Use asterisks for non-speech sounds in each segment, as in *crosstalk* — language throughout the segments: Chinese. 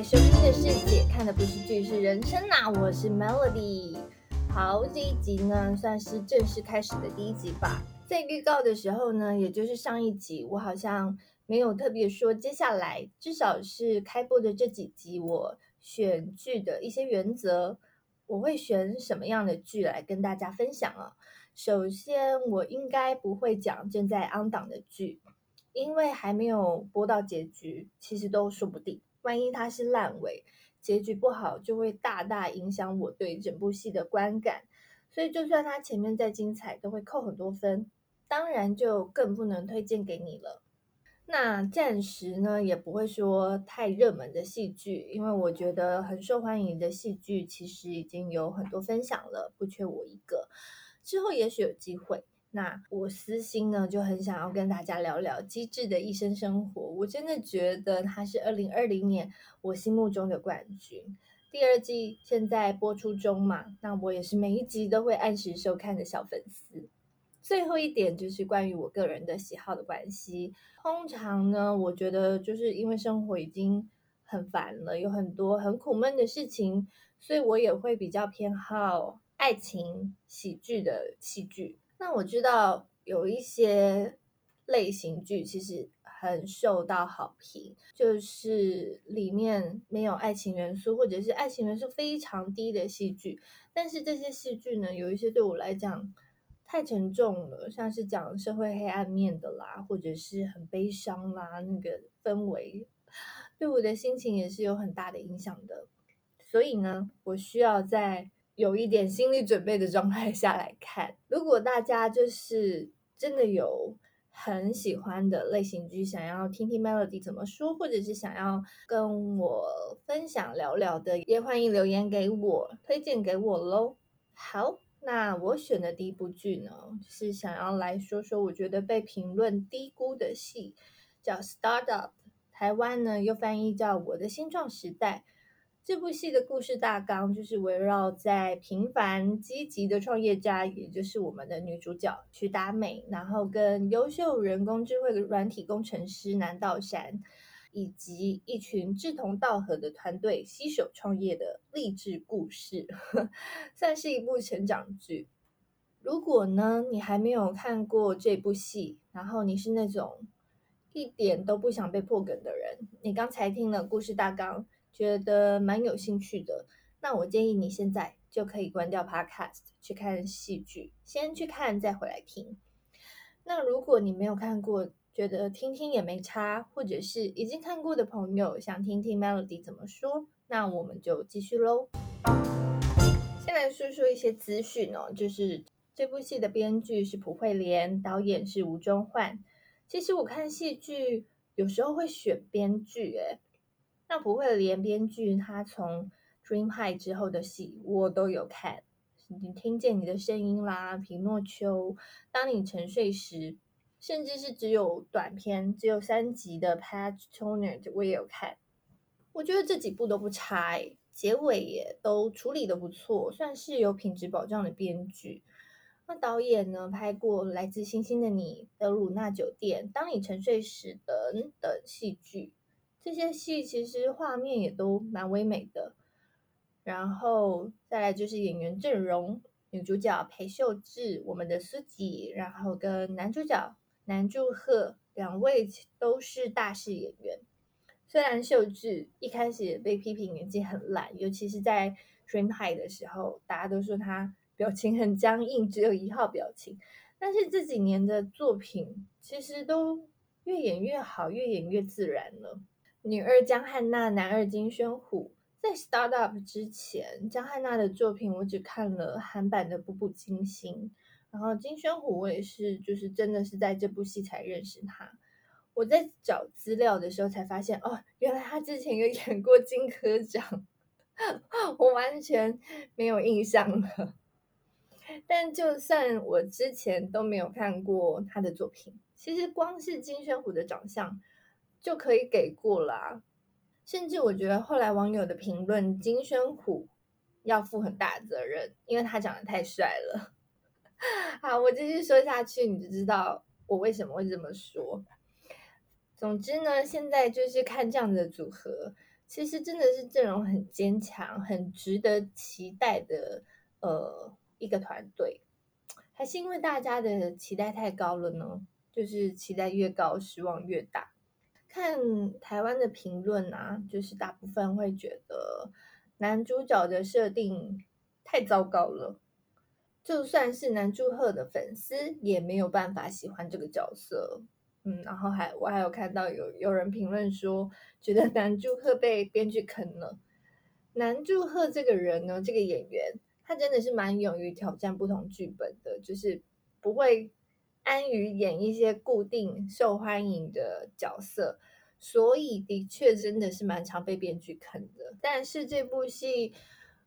在收听的世界，看的不是剧，是人生呐。我是 Melody。好，这一集呢，算是正式开始的第一集吧。在预告的时候呢，也就是上一集，我好像没有特别说接下来，至少是开播的这几集，我选剧的一些原则，我会选什么样的剧来跟大家分享啊？首先，我应该不会讲正在 on 档的剧。因为还没有播到结局，其实都说不定。万一它是烂尾，结局不好，就会大大影响我对整部戏的观感。所以，就算它前面再精彩，都会扣很多分。当然，就更不能推荐给你了。那暂时呢，也不会说太热门的戏剧，因为我觉得很受欢迎的戏剧其实已经有很多分享了，不缺我一个。之后也许有机会。那我私心呢就很想要跟大家聊聊《机智的医生生活》，我真的觉得它是二零二零年我心目中的冠军。第二季现在播出中嘛，那我也是每一集都会按时收看的小粉丝。最后一点就是关于我个人的喜好的关系，通常呢，我觉得就是因为生活已经很烦了，有很多很苦闷的事情，所以我也会比较偏好爱情喜剧的戏剧。那我知道有一些类型剧其实很受到好评，就是里面没有爱情元素，或者是爱情元素非常低的戏剧。但是这些戏剧呢，有一些对我来讲太沉重了，像是讲社会黑暗面的啦，或者是很悲伤啦，那个氛围对我的心情也是有很大的影响的。所以呢，我需要在。有一点心理准备的状态下来看，如果大家就是真的有很喜欢的类型剧，想要听听 Melody 怎么说，或者是想要跟我分享聊聊的，也欢迎留言给我，推荐给我喽。好，那我选的第一部剧呢，是想要来说说我觉得被评论低估的戏，叫《Startup》，台湾呢又翻译叫《我的新创时代》。这部戏的故事大纲就是围绕在平凡积极的创业家，也就是我们的女主角曲达美，然后跟优秀人工智慧的软体工程师南道山，以及一群志同道合的团队携手创业的励志故事，*laughs* 算是一部成长剧。如果呢你还没有看过这部戏，然后你是那种一点都不想被破梗的人，你刚才听了故事大纲。觉得蛮有兴趣的，那我建议你现在就可以关掉 Podcast 去看戏剧，先去看再回来听。那如果你没有看过，觉得听听也没差，或者是已经看过的朋友想听听 Melody 怎么说，那我们就继续喽。先来说说一些资讯哦，就是这部戏的编剧是朴惠莲，导演是吴中焕。其实我看戏剧有时候会选编剧，诶那不会连编剧，他从《Dream High》之后的戏我都有看。你听见你的声音啦，《皮诺丘》，当你沉睡时，甚至是只有短片、只有三集的《Patch Toner》，我也有看。我觉得这几部都不差，结尾也都处理的不错，算是有品质保障的编剧。那导演呢，拍过《来自星星的你》、《德鲁纳酒店》、《当你沉睡时》等等戏剧。这些戏其实画面也都蛮唯美的，然后再来就是演员阵容，女主角裴秀智，我们的苏吉，然后跟男主角南柱赫两位都是大势演员。虽然秀智一开始也被批评演技很烂，尤其是在《Dream High》的时候，大家都说她表情很僵硬，只有一号表情。但是这几年的作品其实都越演越好，越演越自然了。女二江汉娜，男二金宣虎。在 Startup 之前，江汉娜的作品我只看了韩版的《步步惊心》，然后金宣虎我也是，就是真的是在这部戏才认识他。我在找资料的时候才发现，哦，原来他之前有演过金科长，*laughs* 我完全没有印象了。但就算我之前都没有看过他的作品，其实光是金宣虎的长相。就可以给过啦，甚至我觉得后来网友的评论，金宣虎要负很大责任，因为他长得太帅了。*laughs* 好，我继续说下去，你就知道我为什么会这么说。总之呢，现在就是看这样的组合，其实真的是阵容很坚强、很值得期待的呃一个团队，还是因为大家的期待太高了呢？就是期待越高，失望越大。看台湾的评论啊，就是大部分会觉得男主角的设定太糟糕了，就算是男祝贺的粉丝也没有办法喜欢这个角色。嗯，然后还我还有看到有有人评论说，觉得男祝贺被编剧坑了。男祝贺这个人呢，这个演员他真的是蛮勇于挑战不同剧本的，就是不会。安于演一些固定受欢迎的角色，所以的确真的是蛮常被编剧坑的。但是这部戏，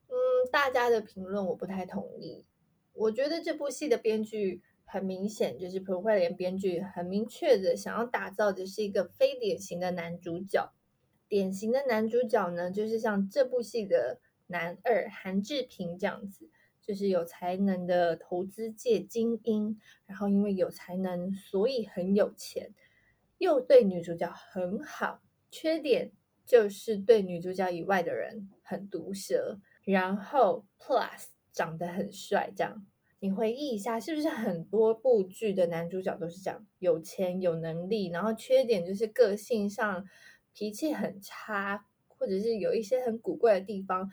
嗯，大家的评论我不太同意。我觉得这部戏的编剧很明显就是朴惠莲编剧很明确的想要打造的是一个非典型的男主角。典型的男主角呢，就是像这部戏的男二韩志平这样子。就是有才能的投资界精英，然后因为有才能，所以很有钱，又对女主角很好。缺点就是对女主角以外的人很毒舌，然后 Plus 长得很帅。这样，你回忆一下，是不是很多部剧的男主角都是这样，有钱有能力，然后缺点就是个性上脾气很差，或者是有一些很古怪的地方。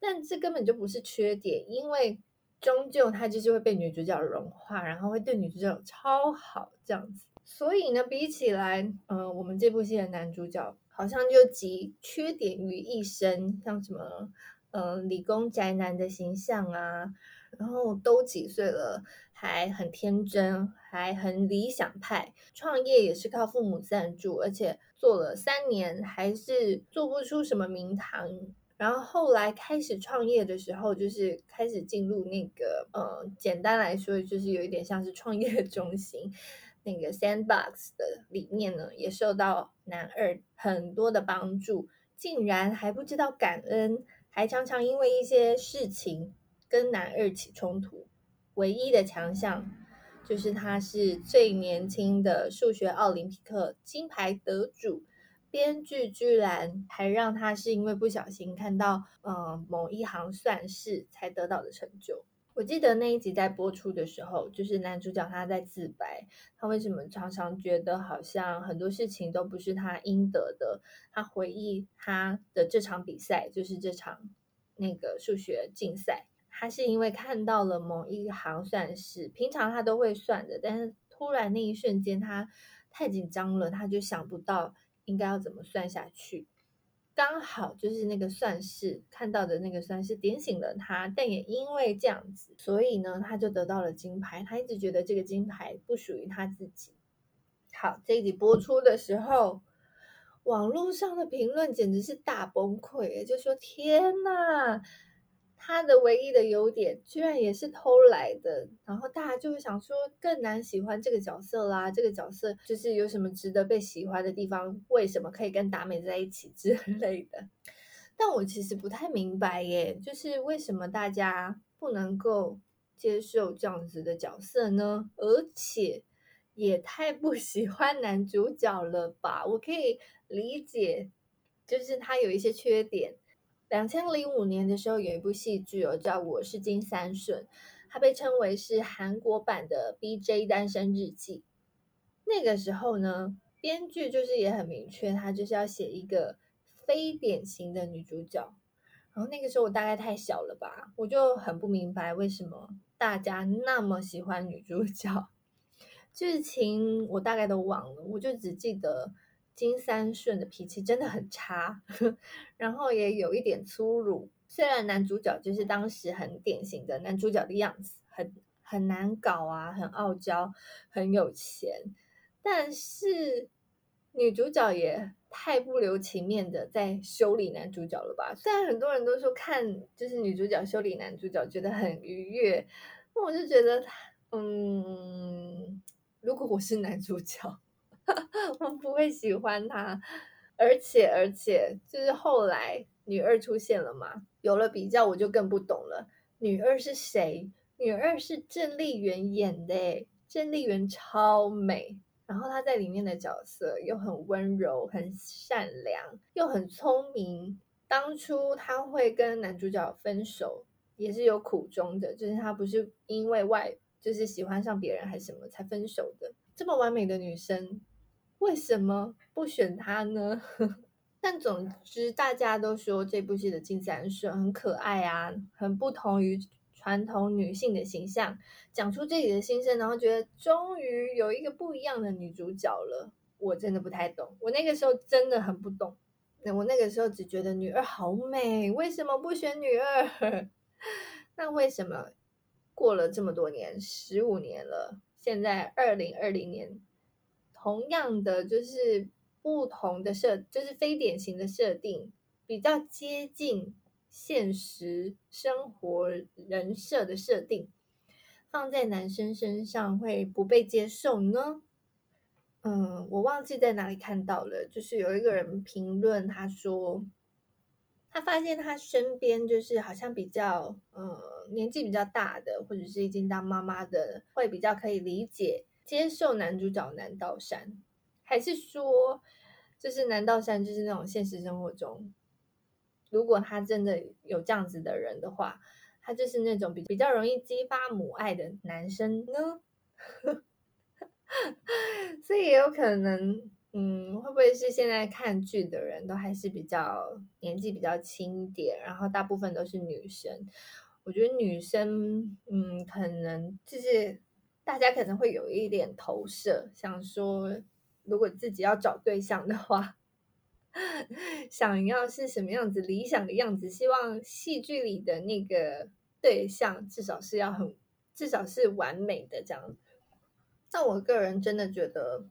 但这根本就不是缺点，因为终究他就是会被女主角融化，然后会对女主角超好这样子。所以呢，比起来，呃，我们这部戏的男主角好像就集缺点于一身，像什么，呃，理工宅男的形象啊，然后都几岁了，还很天真，还很理想派，创业也是靠父母赞助，而且做了三年还是做不出什么名堂。然后后来开始创业的时候，就是开始进入那个呃，简单来说，就是有一点像是创业中心那个 Sandbox 的理念呢，也受到男二很多的帮助，竟然还不知道感恩，还常常因为一些事情跟男二起冲突。唯一的强项就是他是最年轻的数学奥林匹克金牌得主。编剧居然还让他是因为不小心看到呃某一行算式才得到的成就。我记得那一集在播出的时候，就是男主角他在自白，他为什么常常觉得好像很多事情都不是他应得的。他回忆他的这场比赛，就是这场那个数学竞赛，他是因为看到了某一行算式，平常他都会算的，但是突然那一瞬间他太紧张了，他就想不到。应该要怎么算下去？刚好就是那个算式看到的那个算式点醒了他，但也因为这样子，所以呢，他就得到了金牌。他一直觉得这个金牌不属于他自己。好，这一集播出的时候，网络上的评论简直是大崩溃，就说：“天哪！”他的唯一的优点居然也是偷来的，然后大家就会想说更难喜欢这个角色啦。这个角色就是有什么值得被喜欢的地方？为什么可以跟达美在一起 *laughs* 之类的？但我其实不太明白耶，就是为什么大家不能够接受这样子的角色呢？而且也太不 *laughs* 喜欢男主角了吧？我可以理解，就是他有一些缺点。两千零五年的时候，有一部戏剧哦，叫《我是金三顺》，它被称为是韩国版的《B J 单身日记》。那个时候呢，编剧就是也很明确，他就是要写一个非典型的女主角。然后那个时候我大概太小了吧，我就很不明白为什么大家那么喜欢女主角。*laughs* 剧情我大概都忘了，我就只记得。金三顺的脾气真的很差，*laughs* 然后也有一点粗鲁。虽然男主角就是当时很典型的男主角的样子，很很难搞啊，很傲娇，很有钱，但是女主角也太不留情面的在修理男主角了吧？虽然很多人都说看就是女主角修理男主角觉得很愉悦，那我就觉得，嗯，如果我是男主角。*laughs* 我不会喜欢他，而且而且就是后来女二出现了嘛，有了比较我就更不懂了。女二是谁？女二是郑丽媛演的，郑丽媛超美。然后她在里面的角色又很温柔、很善良，又很聪明。当初她会跟男主角分手，也是有苦衷的，就是她不是因为外就是喜欢上别人还是什么才分手的。这么完美的女生，为什么不选他呢？*laughs* 但总之，大家都说这部戏的金三顺很可爱啊，很不同于传统女性的形象，讲出自己的心声，然后觉得终于有一个不一样的女主角了。我真的不太懂，我那个时候真的很不懂。那我那个时候只觉得女二好美，为什么不选女二？*laughs* 那为什么过了这么多年，十五年了，现在二零二零年，同样的就是不同的设，就是非典型的设定，比较接近现实生活人设的设定，放在男生身上会不被接受呢？嗯，我忘记在哪里看到了，就是有一个人评论，他说他发现他身边就是好像比较呃年纪比较大的，或者是已经当妈妈的，会比较可以理解接受男主角南道山，还是说就是南道山就是那种现实生活中，如果他真的有这样子的人的话，他就是那种比比较容易激发母爱的男生呢？*laughs* 所以也有可能，嗯，会不会是现在看剧的人都还是比较年纪比较轻一点，然后大部分都是女生。我觉得女生，嗯，可能就是大家可能会有一点投射，想说如果自己要找对象的话，*laughs* 想要是什么样子理想的样子，希望戏剧里的那个对象至少是要很，至少是完美的这样。但我个人真的觉得，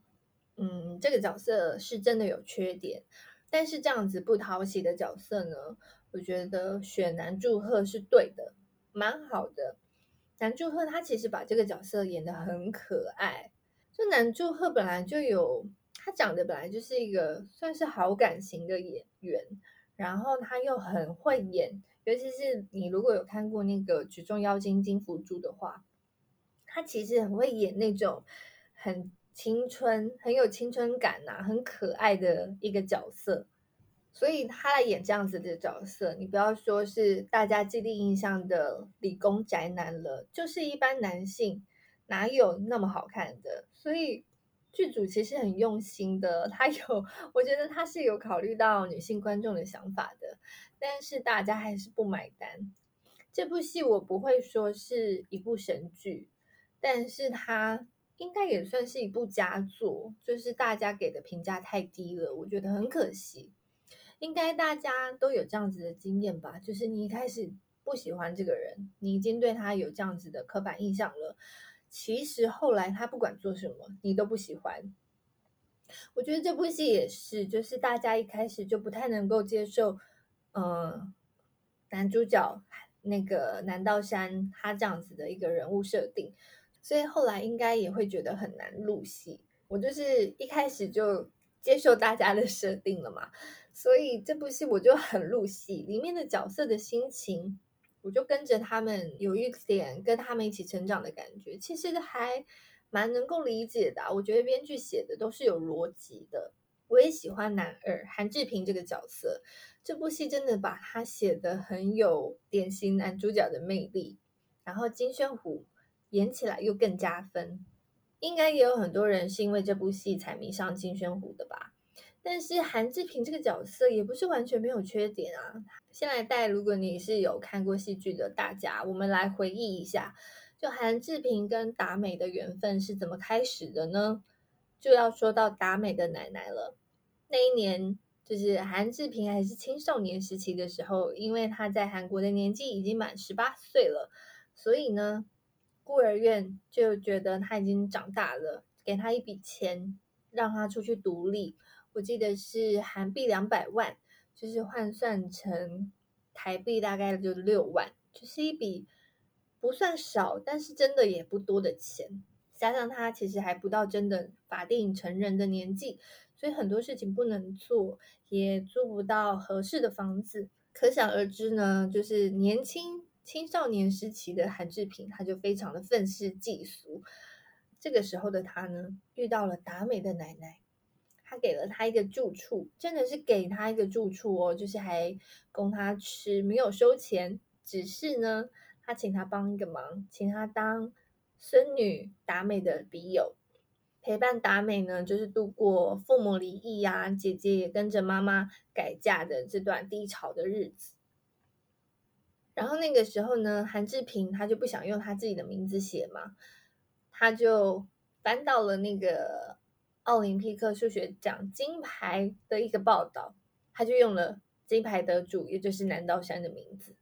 嗯，这个角色是真的有缺点。但是这样子不讨喜的角色呢，我觉得选男祝贺是对的，蛮好的。南柱赫他其实把这个角色演的很可爱。就南柱赫本来就有，他长得本来就是一个算是好感型的演员，然后他又很会演，尤其是你如果有看过那个《举重妖精金福珠》的话。他其实很会演那种很青春、很有青春感呐、很可爱的一个角色，所以他来演这样子的角色，你不要说是大家既定印象的理工宅男了，就是一般男性哪有那么好看的？所以剧组其实很用心的，他有，我觉得他是有考虑到女性观众的想法的，但是大家还是不买单。这部戏我不会说是一部神剧。但是它应该也算是一部佳作，就是大家给的评价太低了，我觉得很可惜。应该大家都有这样子的经验吧？就是你一开始不喜欢这个人，你已经对他有这样子的刻板印象了。其实后来他不管做什么，你都不喜欢。我觉得这部戏也是，就是大家一开始就不太能够接受，嗯，男主角那个南道山他这样子的一个人物设定。所以后来应该也会觉得很难入戏。我就是一开始就接受大家的设定了嘛，所以这部戏我就很入戏，里面的角色的心情，我就跟着他们有一点跟他们一起成长的感觉，其实还蛮能够理解的。我觉得编剧写的都是有逻辑的。我也喜欢男二韩志平这个角色，这部戏真的把他写的很有典型男主角的魅力。然后金宣虎。演起来又更加分，应该也有很多人是因为这部戏才迷上金宣虎的吧。但是韩志平这个角色也不是完全没有缺点啊。先来带，如果你是有看过戏剧的大家，我们来回忆一下，就韩志平跟达美的缘分是怎么开始的呢？就要说到达美的奶奶了。那一年就是韩志平还是青少年时期的时候，因为他在韩国的年纪已经满十八岁了，所以呢。孤儿院就觉得他已经长大了，给他一笔钱，让他出去独立。我记得是韩币两百万，就是换算成台币大概就六万，就是一笔不算少，但是真的也不多的钱。加上他其实还不到真的法定成人的年纪，所以很多事情不能做，也租不到合适的房子。可想而知呢，就是年轻。青少年时期的韩志平，他就非常的愤世嫉俗，这个时候的他呢，遇到了达美的奶奶，他给了他一个住处，真的是给他一个住处哦，就是还供他吃，没有收钱，只是呢，他请他帮一个忙，请他当孙女达美的笔友，陪伴达美呢，就是度过父母离异呀，姐姐也跟着妈妈改嫁的这段低潮的日子。然后那个时候呢，韩志平他就不想用他自己的名字写嘛。他就翻到了那个奥林匹克数学奖金牌的一个报道，他就用了金牌得主，也就是南道山的名字。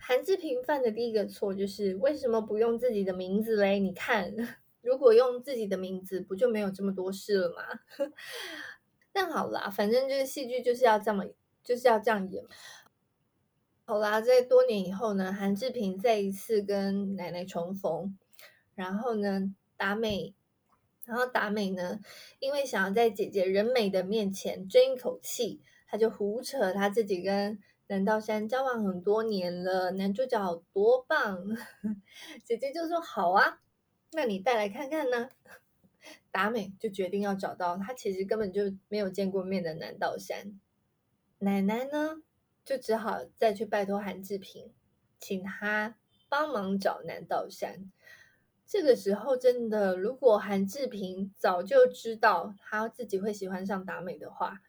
韩志平犯的第一个错就是为什么不用自己的名字嘞？你看，*laughs* 如果用自己的名字，不就没有这么多事了吗？*laughs* 但好啦，反正就是戏剧就是要这么就是要这样演。好啦，在多年以后呢，韩志平再一次跟奶奶重逢。然后呢，达美，然后达美呢，因为想要在姐姐人美的面前争一口气，他就胡扯他自己跟南道山交往很多年了，男主角多棒，*laughs* 姐姐就说好啊，那你带来看看呢？达美就决定要找到他其实根本就没有见过面的南道山，奶奶呢就只好再去拜托韩志平，请他帮忙找南道山。这个时候，真的，如果韩志平早就知道他自己会喜欢上达美的话，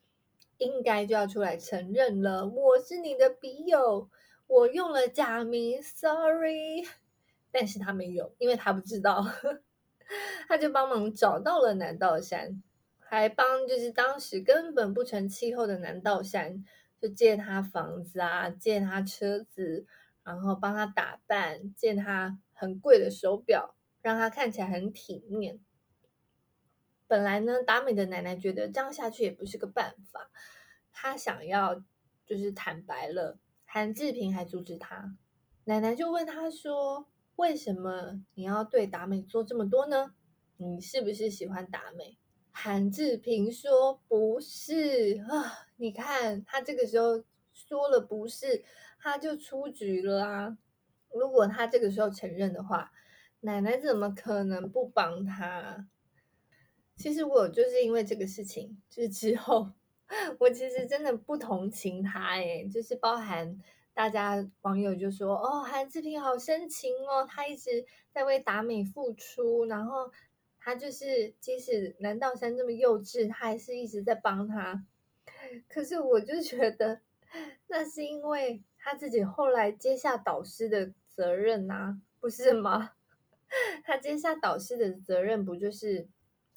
应该就要出来承认了。我是你的笔友，我用了假名，sorry。*laughs* 但是他没有，因为他不知道，*laughs* 他就帮忙找到了南道山，还帮就是当时根本不成气候的南道山，就借他房子啊，借他车子，然后帮他打扮，借他很贵的手表。让他看起来很体面。本来呢，达美的奶奶觉得这样下去也不是个办法，她想要就是坦白了。韩志平还阻止他，奶奶就问他说：“为什么你要对达美做这么多呢？你是不是喜欢达美？”韩志平说：“不是啊，你看他这个时候说了不是，他就出局了啊。如果他这个时候承认的话。”奶奶怎么可能不帮他？其实我就是因为这个事情，就是之后我其实真的不同情他哎，就是包含大家网友就说哦，韩志平好深情哦，他一直在为达美付出，然后他就是即使南道山这么幼稚，他还是一直在帮他。可是我就觉得那是因为他自己后来接下导师的责任呐，不是吗？他接下导师的责任，不就是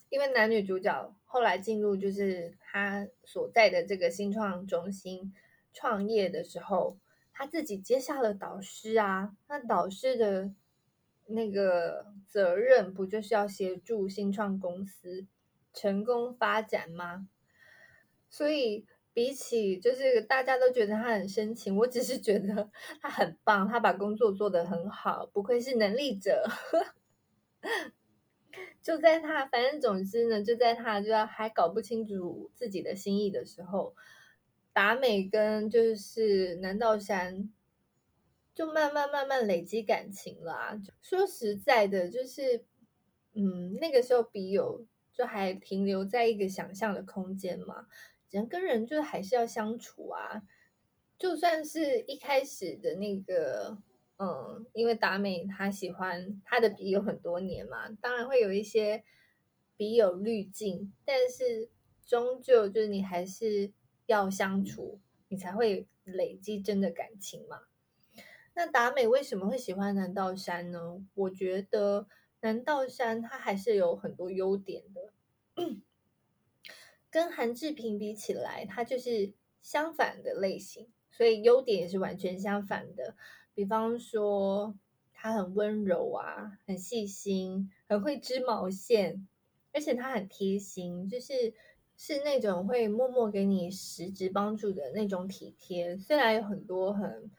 因为男女主角后来进入就是他所在的这个新创中心创业的时候，他自己接下了导师啊？那导师的那个责任，不就是要协助新创公司成功发展吗？所以。比起就是大家都觉得他很深情，我只是觉得他很棒，他把工作做得很好，不愧是能力者。*laughs* 就在他，反正总之呢，就在他就要还搞不清楚自己的心意的时候，达美跟就是南道山就慢慢慢慢累积感情了啊。说实在的，就是嗯，那个时候笔友就还停留在一个想象的空间嘛。人跟人就是还是要相处啊，就算是一开始的那个，嗯，因为达美他喜欢他的笔友很多年嘛，当然会有一些笔友滤镜，但是终究就是你还是要相处，你才会累积真的感情嘛。那达美为什么会喜欢南道山呢？我觉得南道山他还是有很多优点的。*coughs* 跟韩志平比起来，他就是相反的类型，所以优点也是完全相反的。比方说，他很温柔啊，很细心，很会织毛线，而且他很贴心，就是是那种会默默给你实质帮助的那种体贴。虽然有很多很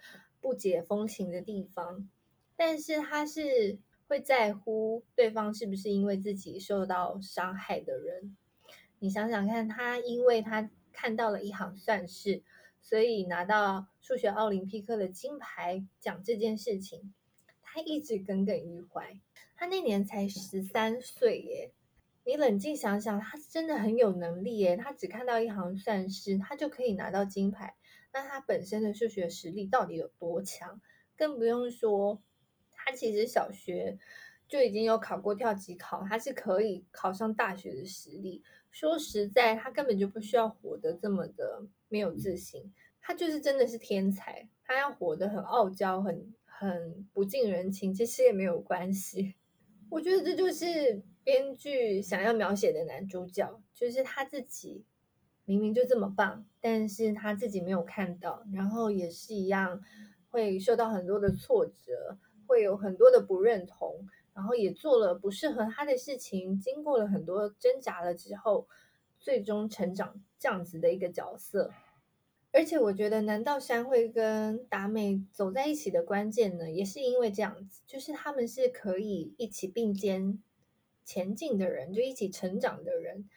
不解风情的地方，但是他是会在乎对方是不是因为自己受到伤害的人。你想想看，他因为他看到了一行算式，所以拿到数学奥林匹克的金牌奖这件事情，他一直耿耿于怀。他那年才十三岁耶。你冷静想想，他真的很有能力耶。他只看到一行算式，他就可以拿到金牌。那他本身的数学实力到底有多强？更不用说，他其实小学就已经有考过跳级考，他是可以考上大学的实力。说实在，他根本就不需要活得这么的没有自信，他就是真的是天才。他要活得很傲娇、很很不近人情，其实也没有关系。*laughs* 我觉得这就是编剧想要描写的男主角，就是他自己明明就这么棒，但是他自己没有看到，然后也是一样会受到很多的挫折，会有很多的不认同，然后也做了不适合他的事情，经过了很多挣扎了之后，最终成长这样子的一个角色。而且我觉得南道山会跟达美走在一起的关键呢，也是因为这样子，就是他们是可以一起并肩前进的人，就一起成长的人。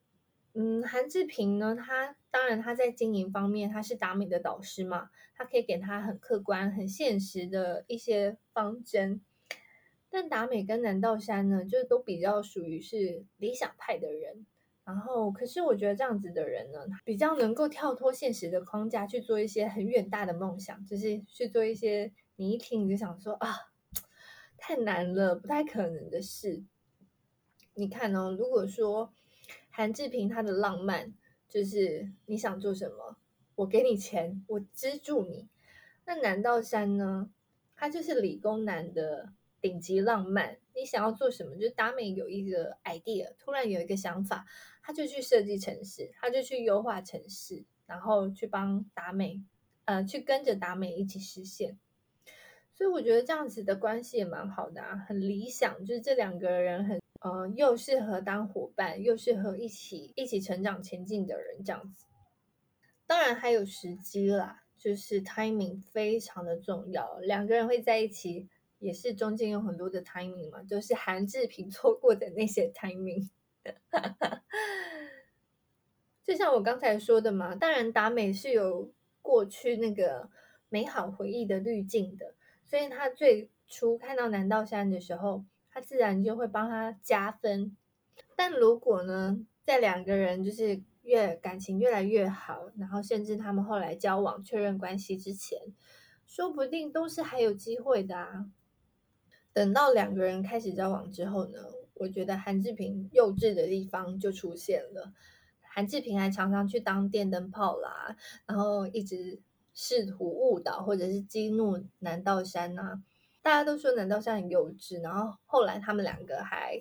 嗯，韩志平呢，他当然他在经营方面他是达美的导师嘛，他可以给他很客观、很现实的一些方针。但达美跟南道山呢，就是都比较属于是理想派的人。然后，可是我觉得这样子的人呢，比较能够跳脱现实的框架，去做一些很远大的梦想，就是去做一些你一听你就想说啊，太难了，不太可能的事。你看哦，如果说韩志平他的浪漫就是你想做什么，我给你钱，我资助你。那南道山呢，他就是理工男的顶级浪漫。你想要做什么？就是达美有一个 idea，突然有一个想法。他就去设计城市，他就去优化城市，然后去帮达美，呃，去跟着达美一起实现。所以我觉得这样子的关系也蛮好的啊，很理想。就是这两个人很，呃，又适合当伙伴，又适合一起一起成长前进的人，这样子。当然还有时机啦，就是 timing 非常的重要。两个人会在一起，也是中间有很多的 timing 嘛，就是韩志平 *laughs* 错过的那些 timing。*laughs* 就像我刚才说的嘛，当然达美是有过去那个美好回忆的滤镜的，所以他最初看到南道山的时候，他自然就会帮他加分。但如果呢，在两个人就是越感情越来越好，然后甚至他们后来交往确认关系之前，说不定都是还有机会的啊。等到两个人开始交往之后呢？我觉得韩志平幼稚的地方就出现了。韩志平还常常去当电灯泡啦，然后一直试图误导或者是激怒南道山呐。大家都说南道山很幼稚，然后后来他们两个还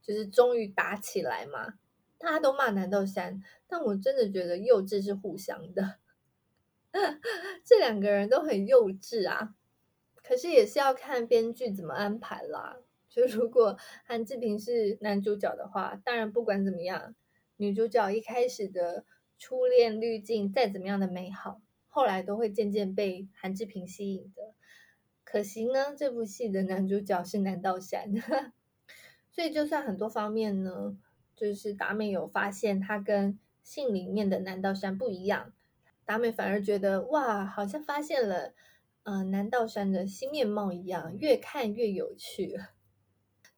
就是终于打起来嘛。大家都骂南道山，但我真的觉得幼稚是互相的。*laughs* 这两个人都很幼稚啊，可是也是要看编剧怎么安排啦。就如果韩志平是男主角的话，当然不管怎么样，女主角一开始的初恋滤镜再怎么样的美好，后来都会渐渐被韩志平吸引的。可惜呢，这部戏的男主角是南道山，*laughs* 所以就算很多方面呢，就是达美有发现他跟信里面的南道山不一样，达美反而觉得哇，好像发现了嗯南道山的新面貌一样，越看越有趣。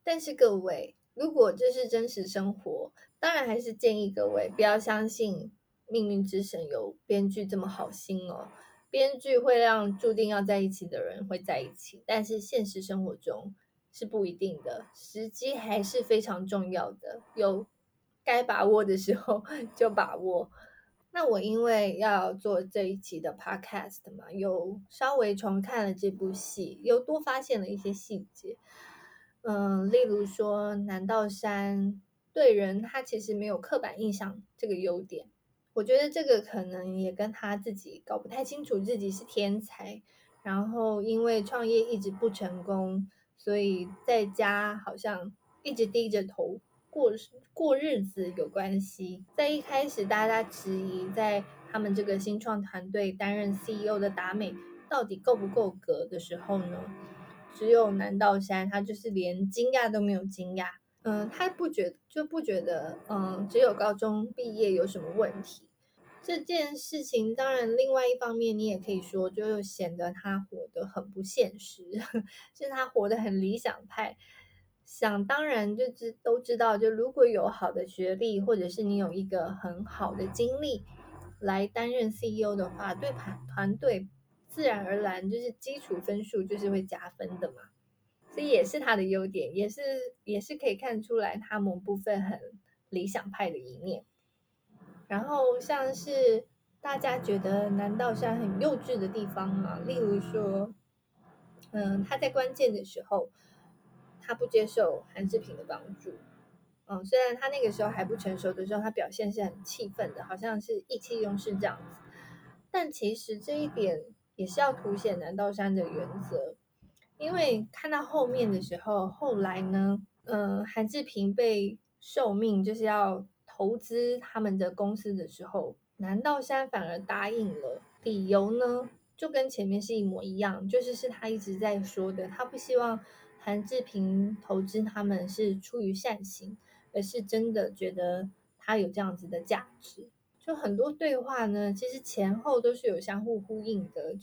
但是各位，如果这是真实生活，当然还是建议各位不要相信命运之神有编剧这么好心哦。编剧会让注定要在一起的人会在一起，但是现实生活中是不一定的，时机还是非常重要的。有该把握的时候 *laughs* 就把握。那我因为要做这一集的 podcast 嘛，有稍微重看了这部戏，又多发现了一些细节。嗯，例如说南道山对人，他其实没有刻板印象这个优点。我觉得这个可能也跟他自己搞不太清楚自己是天才，然后因为创业一直不成功，所以在家好像一直低着头过过日子有关系。在一开始大家质疑，在他们这个新创团队担任 CEO 的达美到底够不够格的时候呢？只有南道山，他就是连惊讶都没有惊讶。嗯，他不觉就不觉得，嗯，只有高中毕业有什么问题？这件事情，当然，另外一方面，你也可以说，就显得他活得很不现实，*laughs* 是他活得很理想派，想当然就知都知道，就如果有好的学历，或者是你有一个很好的经历来担任 CEO 的话，对团团队自然而然就是基础分数就是会加分的嘛。这也是他的优点，也是也是可以看出来他某部分很理想派的一面。然后像是大家觉得南道山很幼稚的地方嘛，例如说，嗯，他在关键的时候，他不接受韩志平的帮助。嗯，虽然他那个时候还不成熟的时候，他表现是很气愤的，好像是意气用事这样子。但其实这一点也是要凸显南道山的原则。因为看到后面的时候，后来呢，嗯，韩志平被受命就是要投资他们的公司的时候，南道山反而答应了。理由呢，就跟前面是一模一样，就是是他一直在说的，他不希望韩志平投资他们是出于善心，而是真的觉得他有这样子的价值。就很多对话呢，其实前后都是有相互呼应的。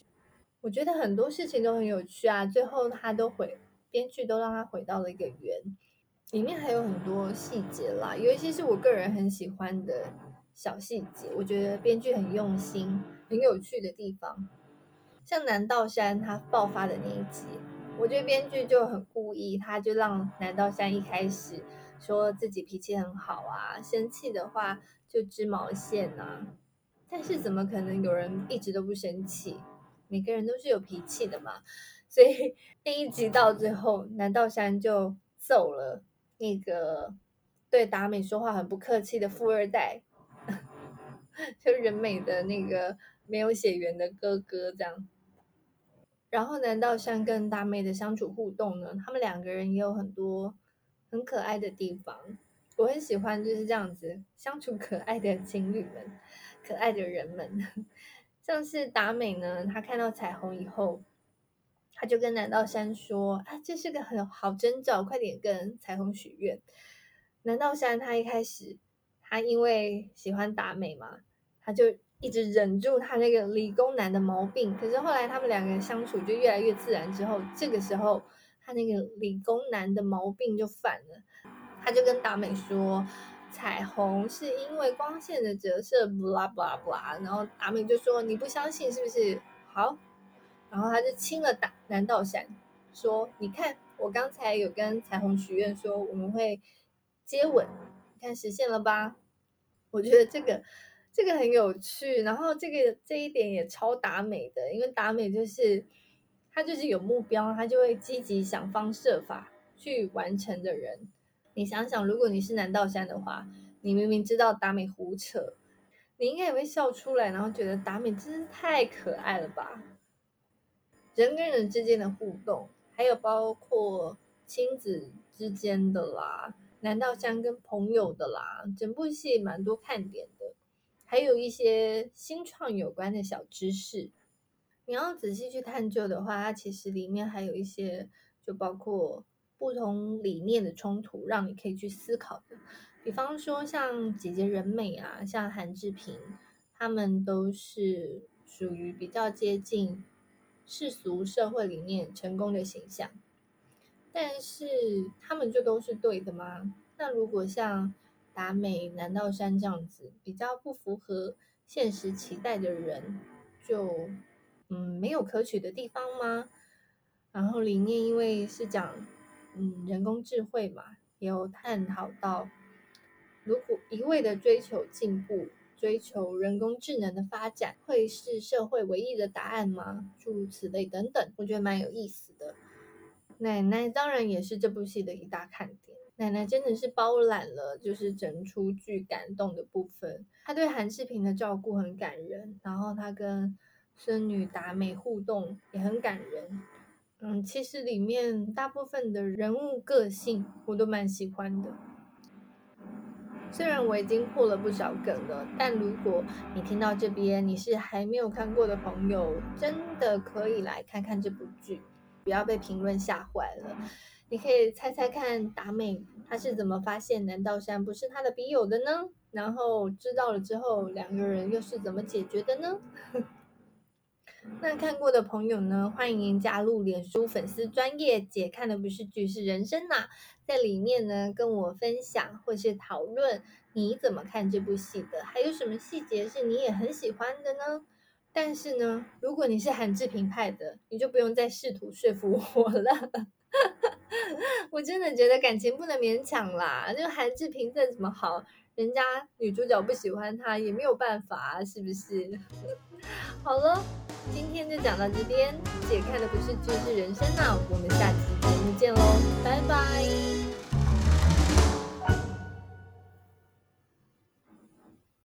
我觉得很多事情都很有趣啊，最后他都回编剧都让他回到了一个圆，里面还有很多细节啦，有一些是我个人很喜欢的小细节，我觉得编剧很用心、很有趣的地方。像南道山他爆发的那一集，我觉得编剧就很故意，他就让南道山一开始说自己脾气很好啊，生气的话就织毛线啊，但是怎么可能有人一直都不生气？每个人都是有脾气的嘛，所以 *laughs* 第一集到最后，南道山就揍了那个对达美说话很不客气的富二代，*laughs* 就人美的那个没有血缘的哥哥这样。然后南道山跟达美的相处互动呢，他们两个人也有很多很可爱的地方，我很喜欢就是这样子相处可爱的情侣们，可爱的人们。*laughs* 像是达美呢，他看到彩虹以后，他就跟南道山说：“啊，这是个很好征兆，快点跟彩虹许愿。”南道山他一开始，他因为喜欢达美嘛，他就一直忍住他那个理工男的毛病。可是后来他们两个人相处就越来越自然，之后这个时候他那个理工男的毛病就犯了，他就跟达美说。彩虹是因为光线的折射布拉布拉布拉。然后达美就说：“你不相信是不是？”好，然后他就亲了达南道山，说：“你看，我刚才有跟彩虹许愿，说我们会接吻，你看实现了吧？” *laughs* 我觉得这个这个很有趣，然后这个这一点也超达美的，因为达美就是他就是有目标，他就会积极想方设法去完成的人。你想想，如果你是南道山的话，你明明知道达美胡扯，你应该也会笑出来，然后觉得达美真是太可爱了吧？人跟人之间的互动，还有包括亲子之间的啦，南道山跟朋友的啦，整部戏蛮多看点的，还有一些新创有关的小知识，你要仔细去探究的话，它其实里面还有一些，就包括。不同理念的冲突，让你可以去思考的。比方说，像姐姐人美啊，像韩志平，他们都是属于比较接近世俗社会里面成功的形象。但是，他们就都是对的吗？那如果像达美、南道山这样子，比较不符合现实期待的人，就嗯没有可取的地方吗？然后里面因为是讲。嗯，人工智慧嘛，也有探讨到，如果一味的追求进步，追求人工智能的发展，会是社会唯一的答案吗？诸如此类等等，我觉得蛮有意思的。奶奶当然也是这部戏的一大看点，奶奶真的是包揽了就是整出剧感动的部分。她对韩世平的照顾很感人，然后她跟孙女达美互动也很感人。嗯，其实里面大部分的人物个性我都蛮喜欢的。虽然我已经破了不少梗了，但如果你听到这边你是还没有看过的朋友，真的可以来看看这部剧，不要被评论吓坏了。你可以猜猜看，达美他是怎么发现南道山不是他的笔友的呢？然后知道了之后，两个人又是怎么解决的呢？*laughs* 那看过的朋友呢，欢迎加入脸书粉丝专业姐看的不是剧是人生呐，在里面呢跟我分享或是讨论你怎么看这部戏的，还有什么细节是你也很喜欢的呢？但是呢，如果你是韩志平派的，你就不用再试图说服我了。*laughs* 我真的觉得感情不能勉强啦，就韩志平再怎么好，人家女主角不喜欢他也没有办法，是不是？*laughs* 好了，今天就讲到这边，姐看的不是剧是人生呐，我们下期节目见喽，拜拜。